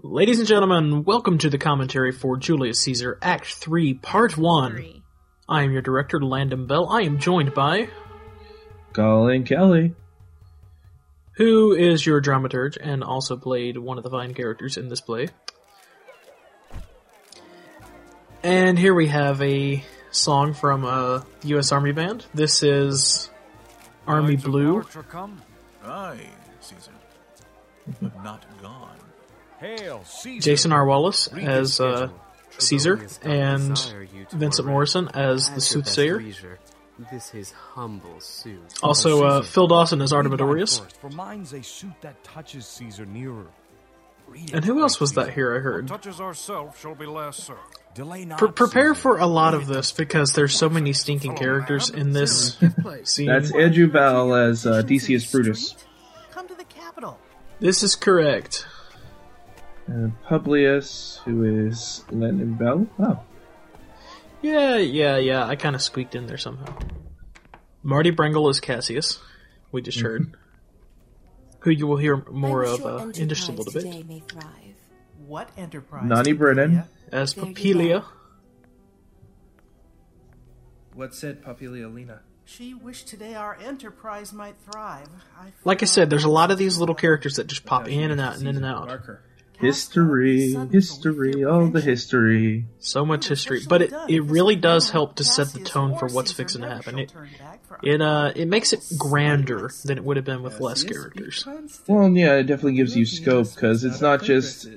Ladies and gentlemen, welcome to the commentary for Julius Caesar, Act 3, Part 1. Three. I am your director, Landon Beall. I am joined by, Colin Kelly. who is your dramaturge and also played one of the fine characters in this play. And here we have a song from a U.S. Army band. This is Army Blue. March are come. Aye, Caesar, but not gone. Hail, Caesar! Jason R. Wallace as uh. Caesar and desire you to Vincent Morrison as the as your best soothsayer. This his humble suit. Also, uh, Phil Dawson as Read Artemidorus. For mine's a suit that touches Caesar nearer. And who else was that here I heard? Touches ourselves shall be last, sir. Delay not. Pre- prepare for a lot of this because there's so many stinking characters in this scene. That's Andrew Bell as uh, Decius Brutus. Come to the capital. This is correct. Uh, Publius, who is Landon Beall. Oh, Yeah, yeah, yeah. I kind of squeaked in there somehow. Marty Brengle is Cassius. We just heard. Who you will hear more of sure uh, in just a little bit. today may thrive. What enterprise? Nani Brennan. As There you Papelia. What said Popilius Lena? She wished today our enterprise might thrive. I Like I said, there's a lot of these little characters that just pop in and out and in and out. Marker. History, history, all the history. So much history, but it, it really does help to set the tone for what's fixing to happen. It it uh it makes it grander than it would have been with less characters. Well, yeah, it definitely gives you scope because it's not just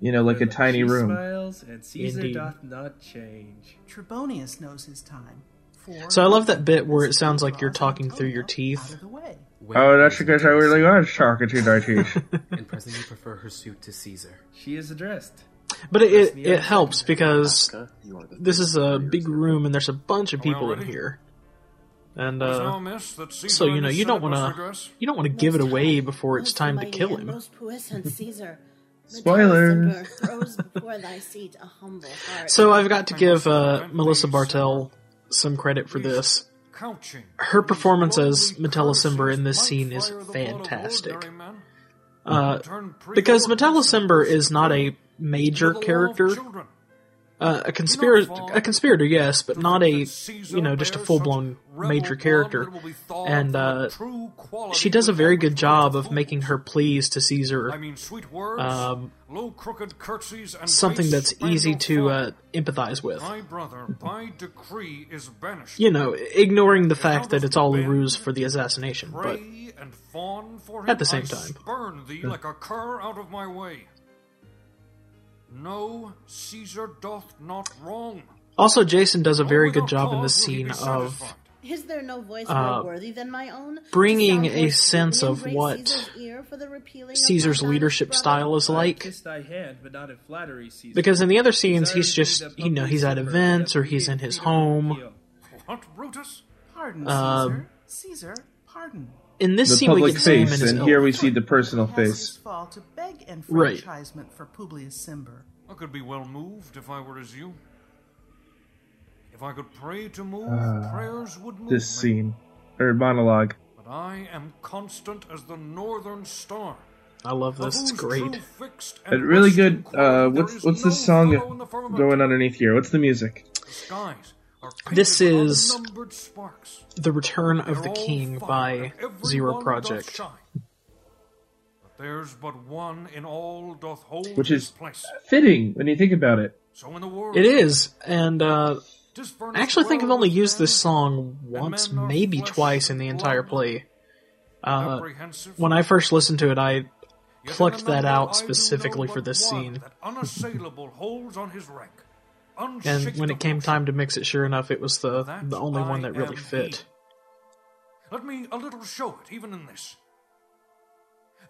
you know like a tiny room. Smiles and Caesar Indeed. doth not change. Trebonius knows his time. For So I love that bit where it sounds like you're talking through your teeth. Out of the way. Oh, that's because I really was talking to my teeth. and presently prefer her suit to Caesar. She is addressed. But it, it, it helps because this is a big room and there's a bunch of people in here. And uh, miss that Caesar so you know you don't want to you don't want to give it away before it's time to kill him. Most puissant Caesar. Spoilers. throws before thy seat a humble heart. So I've got to give uh, Melissa Bartell some credit for this. Her performance as Lordly Metellus Cimber in this scene is fire the blood of fantastic. Uh, because Metellus Cimber Vincent is not a major to the law of character. Uh, a conspirator, a conspirator, yes, but not a, you know, just a full blown major character. And uh, she does a very good job of making her pleas to Caesar mean, sweet words, um, low crooked curtsies, and something that's easy to uh, empathize with. My brother, by decree, is banished. You know, ignoring the fact that it's all a ruse for the assassination. But Pray and fawn for him. At the same time. No, Caesar doth not wrong. also, Jason does a very good job in this cause will he scene of. Is there no voice uh, more worthy than my own? bringing a sense of what Caesar's ear for the repealing of Caesar's leadership banished style is like. hand, but not in flattery, Caesar. Because in the other scenes, he's just, you know, he's at events or he's in his home. What, Brutus? Pardon, Caesar. Caesar, pardon. In this The scene, we public get to see him face, in his and here we see the personal face. fall to beg Right. enfranchisement for Publius Cimber. I could be well moved if I were as you. If I could pray to move, Ah, prayers would move This me. scene or monologue. But I am constant as the northern star. I love this. It's great. true fixed A really good. Uh, what's what's no this song the firmament. going underneath here? What's the music? The skies are This is. The Return of the King by and every Zero one Project. But there's but one in all doth hold Which is place. fitting when you think about it. So in the world, It is, and uh, I actually think I've only used this song once, maybe twice in the entire play. Uh, when I first listened to it, I plucked that number out I do specifically know for but this one scene. And when it came time to mix it, sure enough, it was the That the only one that really fit. he. Let me a little show it, even in this.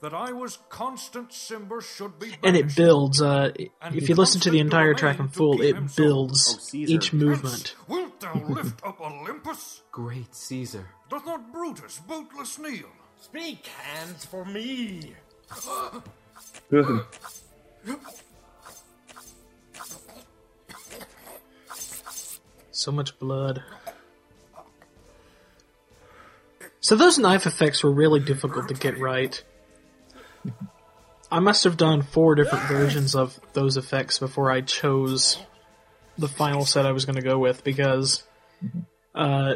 That I was constant Cimber should be And it builds. Uh, And if you listen to the entire track in to full, it him so. builds each movement. Hence, wilt thou lift up Olympus? Great Caesar. Doth not Brutus bootless kneel? Speak, hands for me. So much blood. So those knife effects were really difficult to get right. I must have done four different versions of those effects before I chose the final set I was going to go with because, uh,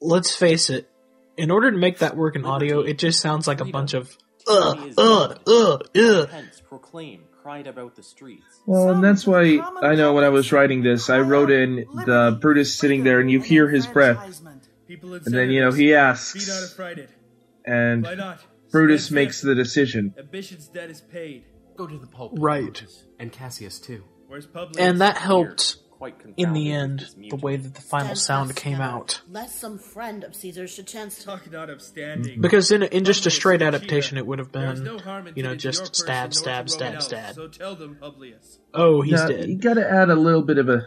let's face it, in order to make that work in audio, it just sounds like a bunch of uh, uh, uh, uh. Hence cried about the streets. Well, and that's why I know when I was writing this, I wrote in the Brutus sitting there, and you hear his breath, and then you know he Be asks, and Brutus makes the decision. Ambition's debt is paid. Go to the Pope. Right. And Cassius too. And that helped Quite in the end the way that the final sound came out. Lest some friend of Caesar should chance to. Talk not of standing. Because in in just a straight adaptation, it would have been, no you know, intended to your just stab, stab, stab, stab. So tell them, Publius. Oh, he's Now, dead. You gotta add a little bit of a,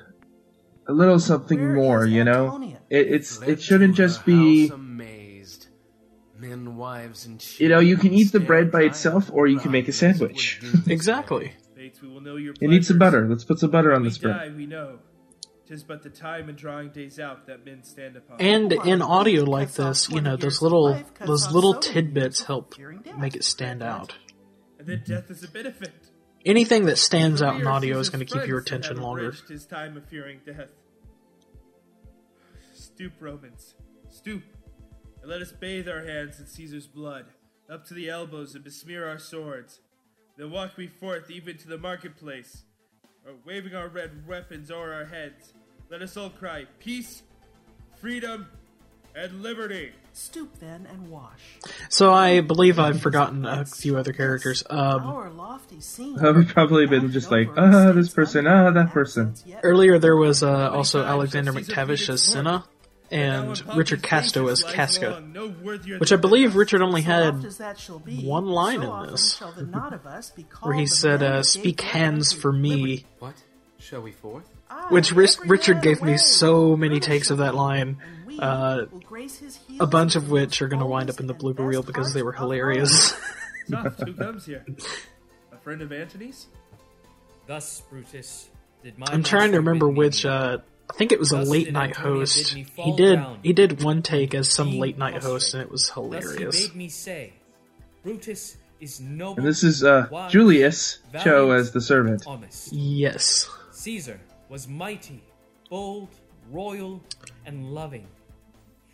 a little something Where more, you know. It, it's it shouldn't just be, amazed. Men, wives, and you know, you can eat the bread by itself, or you can make a sandwich. Exactly. Fates, we will know your It needs some butter. Let's put some butter on we this bread. Tis but the time and drawing days out that men stand upon. And in audio like this, you know, those little those little tidbits help make it stand out. and then death is a benefit. Anything that stands out in audio is going to keep your attention longer. His time of fearing death. Stoop, Romans, stoop, and let us bathe our hands in Caesar's blood, up to the elbows, and besmear our swords. Then walk we forth even to the marketplace, or waving our red weapons o'er our heads. Let us all cry, peace, freedom, and liberty. Stoop then and wash. So I believe I've forgotten a few other characters. Um, lofty scene. I've probably been just like, ah, this person, ah, that person. earlier there was uh, also Alexander McTavish as Cinna and Richard Casto as Casca, which I believe Richard only had one line in this, where he said, uh, "Speak hands for me." What? Shall we forth? Which Ris- Richard gave me so many takes of that line, uh, a bunch of which are going to wind up in the blooper reel because they were hilarious. Soft, who comes here? A friend of Antony's? Thus, Brutus, did my I'm trying to remember which. Uh, I think it was a late night host. He did. He did one take as some late night host, and it was hilarious. he me say, Brutus is noble. And this is uh, Julius Cho as the servant. Yes. Caesar was mighty, bold, royal, and loving.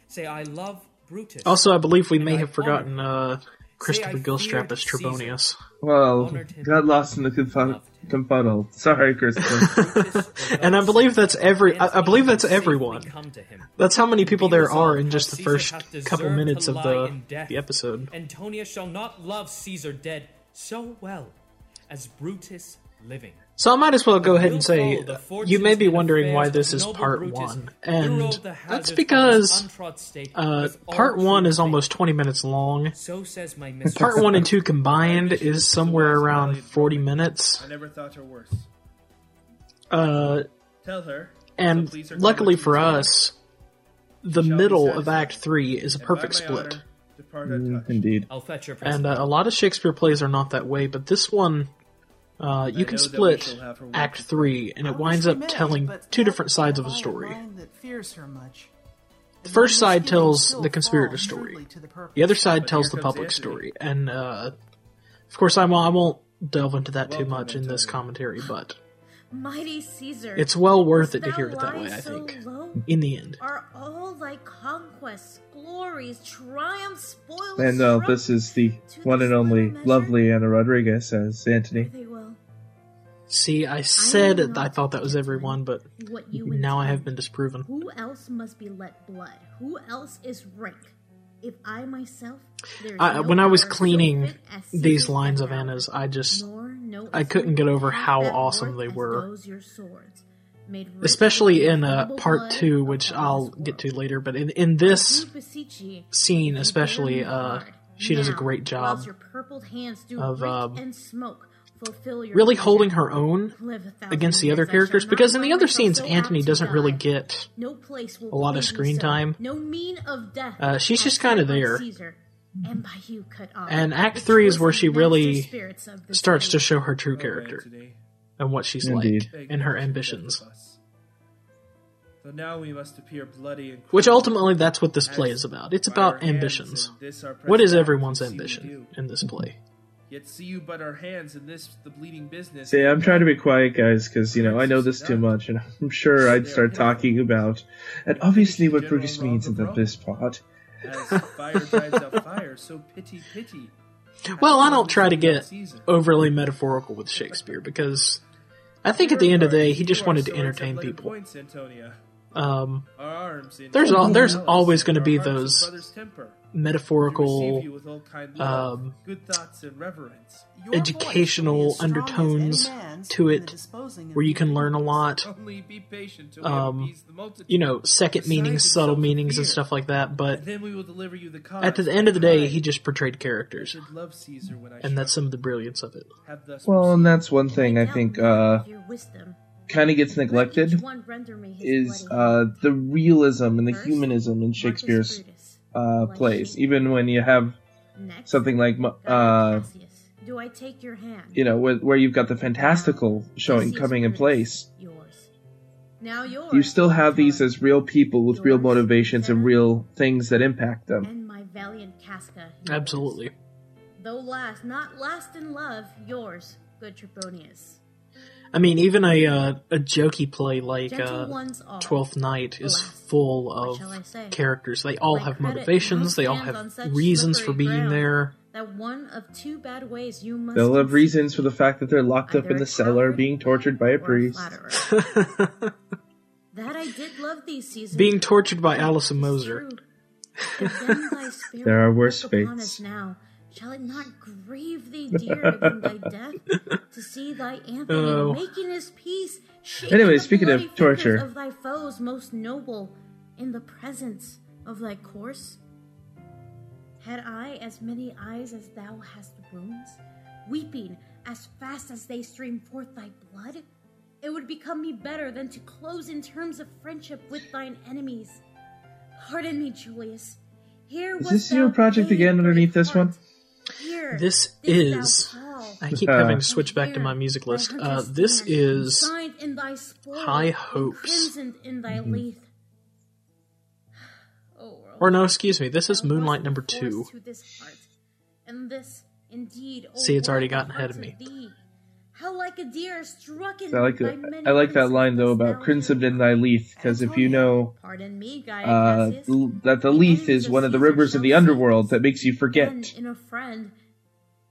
Say, I love Brutus. Also, I believe we may I have forgotten uh, Christopher I Gilstrap feared as Trebonius. Well, got lost in the confu- confuddle. Sorry, Christopher. And I believe that's every. I, I believe that's everyone. come to him. That's how many people there are in just the first couple minutes of the the episode. Antonia shall not love Caesar dead so well as Brutus living. So I might as well go ahead and say, the you may be wondering why this is part one, and that's because this untrod state uh, part one is almost 20 minutes long. So says my. Part one and two combined is somewhere around 40 minutes. I never thought her worse. Uh, Tell her. and so her luckily for us, the middle of. Act Three is a perfect split. honor, Mm. Indeed. I'll fetch your And uh, a lot of Shakespeare plays are not that way, but this one, uh, you know can split shall have her work Act. Three, and it winds up telling two different sides of a story. The first side tells the conspirator story. The other side tells the public Antony. story, and uh, of course, I won't, I won't delve into that too much in this commentary, but Mighty Caesar. it's well worth it to hear it that way. I so think, low? in the end. Are all thy conquests, glories, triumphs, spoils And uh, this is the one and only lovely Anna Rodriguez as Antony. See, I said am I thought that was everyone, but What you now I have been disproven. Who else must be let blood? Who else is rank? If I myself, I, no when I was so cleaning these lines of Anna's, I just no I couldn't get over how awesome they were. your swords, made especially in uh, part two, which I'll get to later. But in in this scene, especially, uh, she does a great job whilst your hands do of, reek and smoke, fulfill your really holding her own Live a thousand against the other years, I shall characters. Because in the other scenes, so Antony doesn't really get No place will a lot of screen time. No mean of death. Uh, she's just kinda there. And by you cut off. And Act The Three is where she really spirits of this starts to show her true character Antony, and what she's Indeed. like and her not to forget ambitions. So now we must appear bloody and Which ultimately, that's what this play is about. It's about ambitions. and this our What is everyone's we see we ambition in this play? Yet see you but our hands in this the bleeding business. See, I'm trying to be quiet, guys, because you know I know this too much, and I'm sure I'd start talking about, and obviously what Brutus means in the this part. As fire drives out fire, so pity, pity. Well, I don't try to get overly metaphorical with Shakespeare because I think at the end of the day he just wanted to entertain people. Um, Our arms in there's al- there's always going to be those brother's temper. Metaphorical, with all kind love, um, good thoughts and reverence. educational undertones to it, where you can learn a lot. Only be patient till Um, the multitude. you know, second meanings, subtle himself meanings, and stuff like that. But Then we will deliver you the at the end of the day, he just portrayed characters, love Caesar when I and that's some of the brilliance of it. Well, and that's one thing I think uh, kind of gets neglected One render me his is uh, the realism and the humanism in Shakespeare's uh, plays. Even when you have Next, something like uh, Do I take your hand? you know where, where you've got the fantastical showing coming in place, Yours. Now yours. you still have these as real people with real motivations and real things that impact them. And my valiant Casca. Absolutely. Though last, not last in love, yours, good Trebonius. I mean, even a uh, a jokey play like uh. Twelfth Night is Alas, full of shall I say? characters. They all My have credit motivations. They all have reasons for being ground there. That one of two bad ways you must. They'll have reasons for the fact that they're locked up in the cellar being tortured by a or a priest. That I did love these seasons. Being tortured by That Alison is Moser. true. If then thy spirit There are worse look upon fates. us now, shall it not grieve thee dearer than thy death to see thy Antony Oh. making his peace? Anyway, speaking of torture. of thy foes most noble in the presence of thy corse. Had I as many eyes as thou hast wounds, weeping as fast as they stream forth thy blood, it would become me better than to close in terms of friendship with thine enemies. Pardon me, Julius. Here Is was this your project again underneath this one? Heart. Here This is. I keep having to switch back to my music list. Uh, this is in thy spoil, High Hopes. crimsoned in thy Mhm. lethe. Oh, Or no, excuse me. This is Moonlight number two. this heart, and this indeed. O See, it's already gotten ahead of hearts me. Thee. How like a deer struck in I like by that. many I like that line though about thou crimson in thy lethe, because if you know Pardon me, Gaia uh, that the lethe is one of the rivers of the underworld that makes you forget. in a friend,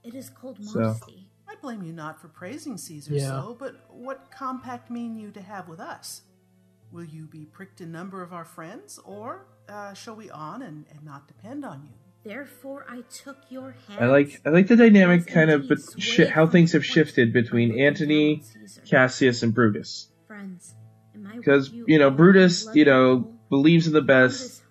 it is called So- I blame you not for praising Caesar Yeah. so, but what compact mean you to have with us? Will you be pricked in number of our friends, or uh, shall we on and, and not depend on you? Therefore, I took your hand. I like I like the dynamic kind of but shi how things have shifted between Antony, Cassius, and Brutus. friends. Because you you know Brutus, you know, believes in the best,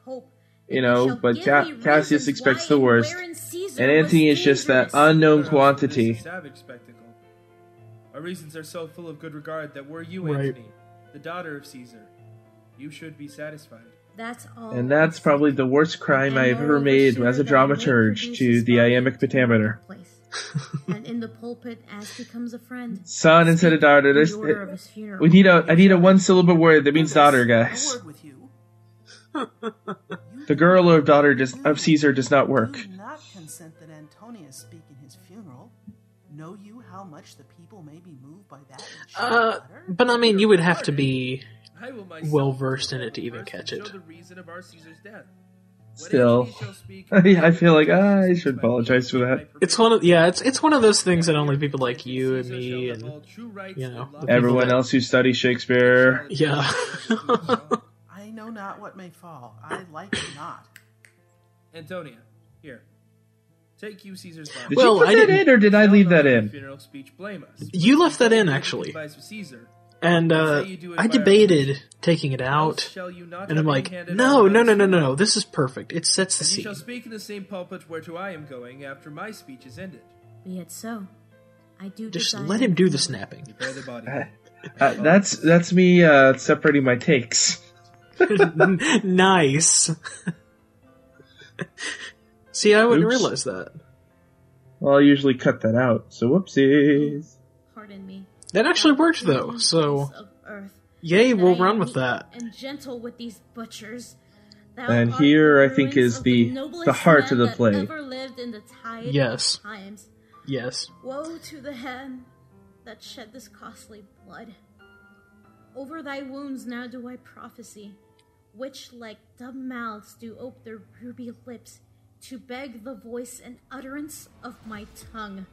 you know, but Ca- Cassius expects the worst, and Antony is just that unknown quantity. is savage spectacle. Our reasons are so full of good regard that were you, Right. Antony, the daughter of Caesar, you should be satisfied. That's all. And that's probably the worst crime I've ever made as a dramaturge to the iambic pentameter. and in the pulpit as becomes a friend. Son instead of daughter. There's, The order of his we need a I need a one syllable word that means daughter, guys. The girl or daughter does, of Caesar does not work. Do not consent that Antonius speak in his funeral. Know you how much the people may be moved by that? Uh, but I mean, you would have to be I will myself well versed in it to even catch it. the reason of our Caesar's death. Still, I feel like ah, I should apologize for that. It's one of yeah, it's it's one of those things that only people like you and me and you know Everyone that- else who studies Shakespeare. Yeah. I know not what may fall. I like it not. Antonia, here. Take you Caesar's body. Did you put that in, or did I leave that in? Funeral speech blame us. You left that in actually, Caesar. And uh, Say you do it I debated taking it out, you not and I'm like, hand in no, no, no, no, no, this is perfect. It sets the And you scene. shall speak in the same pulpit whereto I am going after my speech is ended. Be it so. I do Just let him do the snapping. Prepare the body. Uh, that's that's me uh, separating my takes. nice. See, I wouldn't Oops. realize that. Well, I usually cut that out, so whoopsies. Pardon me. That actually worked though. So, yay, we'll run with that. And gentle with these butchers. And here, I think, is of the- the heart of the play. Lived in the tide Yes. of times. Yes. Woe to the hand that shed this costly blood. Over thy wounds now do I prophesy, which like dumb mouths do ope their ruby lips to beg the voice and utterance of my tongue.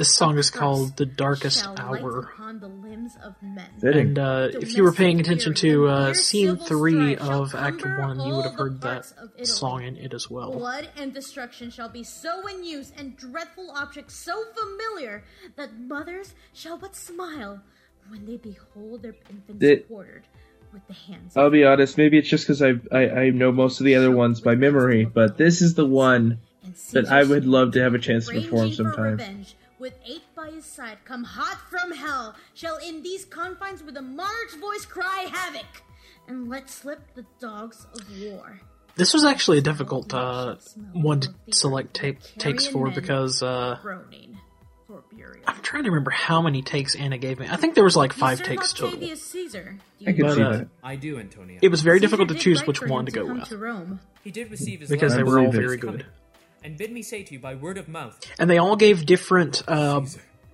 This song is called The Darkest Hour. the limbs of men. And uh, if you were paying attention to uh, scene three of Act One, you would have heard that song in it as well. Blood and destruction shall be so in use, and dreadful objects so familiar, that mothers shall but smile when they behold their infants It- quartered with the hands. I'll be honest, maybe it's just because I, I I know most of the other ones by memory, but this is the one that I would love to have a chance to perform sometime. revenge, with eight by his side, come hot from hell, shall in these confines with a monarch's voice cry havoc, and let slip the dogs of war. This was actually a difficult uh, one to select tape, takes for because uh, Groaning for burial. I'm trying to remember how many takes Anna gave me. I think there was like five takes total. Caesar. I you can But, see uh, that. I do, Antonio. It was very Caesar difficult to choose which one to go with. He did receive his Because they were all very was good. Coming, And bid me say to you by word of mouth, And they all gave different. Uh,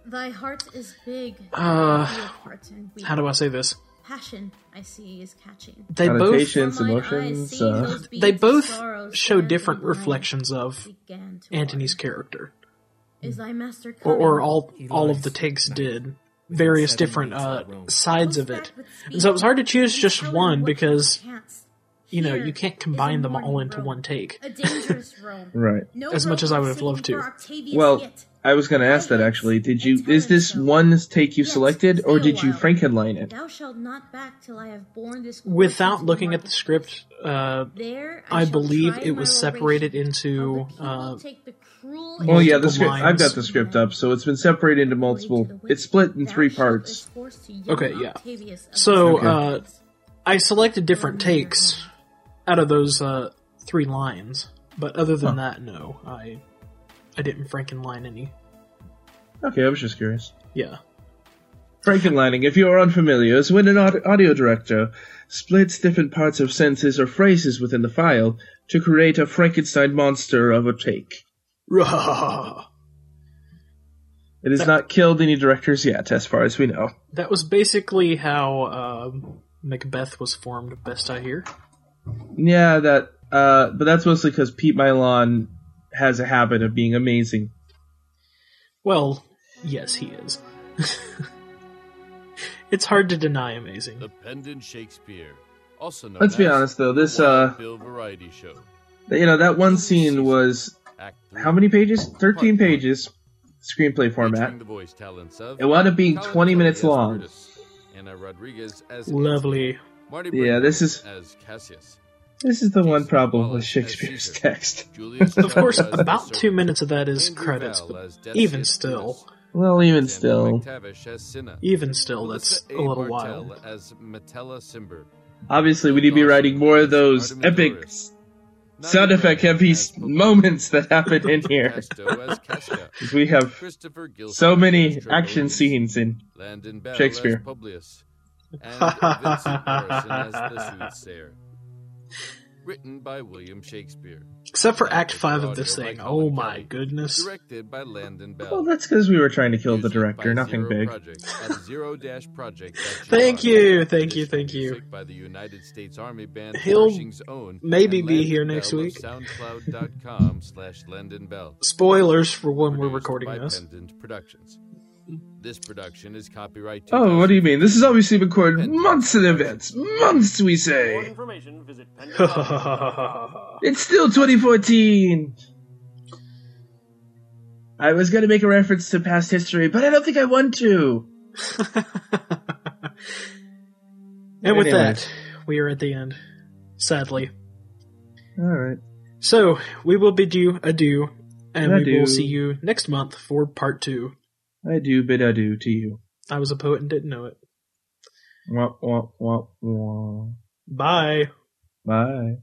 Thy heart is big. Uh, heart how do I say this? Passion, I see, is catching. They both Connotations, eyes emotions. Uh, those they both show different reflections of Antony's character, Is thy master or, coming? or all He all of lies the takes not did various seven different weeks uh, at Rome. sides of it, and so it was hard to choose just one because you know you can't combine them all into one take. A dangerous Rome. Right. No As much as I would have loved to. Well, yet. I was going to ask that actually. Did you? Is this one take you selected, or did you Frankenline it? Thou shalt not back till I have borne this Without looking at the script, uh, There I shall believe it was separated into uh, take Oh yeah, the multiple script. I've got the script up, so it's been separated into multiple. It's split in three parts. Okay, yeah. So Okay. uh, I selected different takes out of those uh, three lines, but other than that, no, I I didn't Frankenline any. Okay, I was just curious. Yeah. Frankenlining, if you are unfamiliar, is when an audio director splits different parts of sentences or phrases within the file to create a Frankenstein monster of a take. It has not killed any directors yet, as far as we know. That was basically how um Macbeth was formed, best I hear. Yeah, that. Uh, but that's mostly because Pete Milon has a habit of being amazing. Well, yes, he is. it's hard to deny amazing. The Pendant Shakespeare, also known Let's be honest, though. This, uh, Bill Variety Show. You know, that one scene was how many pages? Thirteen pages. Screenplay format. The voice talents of It wound up being 20 minutes long. Brutus, Anna Rodriguez as Lovely. Antony, Marty Yeah, this is- as Cassius. This is the one problem with Wallace as Shakespeare's text. Julius Of course, about two minutes of that is Andrew credits, but even still, Well, even Samuel still, McTavish as Cinna. even still, that's a little A. Wild. as Metellus Cimber. obviously, we need to be writing more of those epic sound effect heavy moments that happen in here. Casto as Casca. 'Cause we have so many action scenes in Landon Beall Shakespeare. As Publius, and Vincent Morrison as the soothsayer. Written by William Shakespeare. Except for Act Five of this thing. Colin Oh my Kelly. goodness. Directed by Landon Beall. Well, that's because we were trying to kill the director. Nothing big. Project at zero-project. Thank you, thank you, thank you. By the United States Army Band He'll Own maybe be here next Bell of week. SoundCloud.com slash Landon Beall. Spoilers for when we're recording by this. Pendant Productions. This production is copyright. Oh, what do you mean? This is obviously recorded months in advance. Months, we say. information, visit It's still 2014. I was gonna make a reference to past history, but I don't think I want to. And with Anyway. that, we are at the end. Sadly. All right. So, we will bid you adieu, and we Adieu. will see you next month for part two. I do bid adieu to you. I was a poet and didn't know it. Wah, wah, wah, wah. Bye. Bye.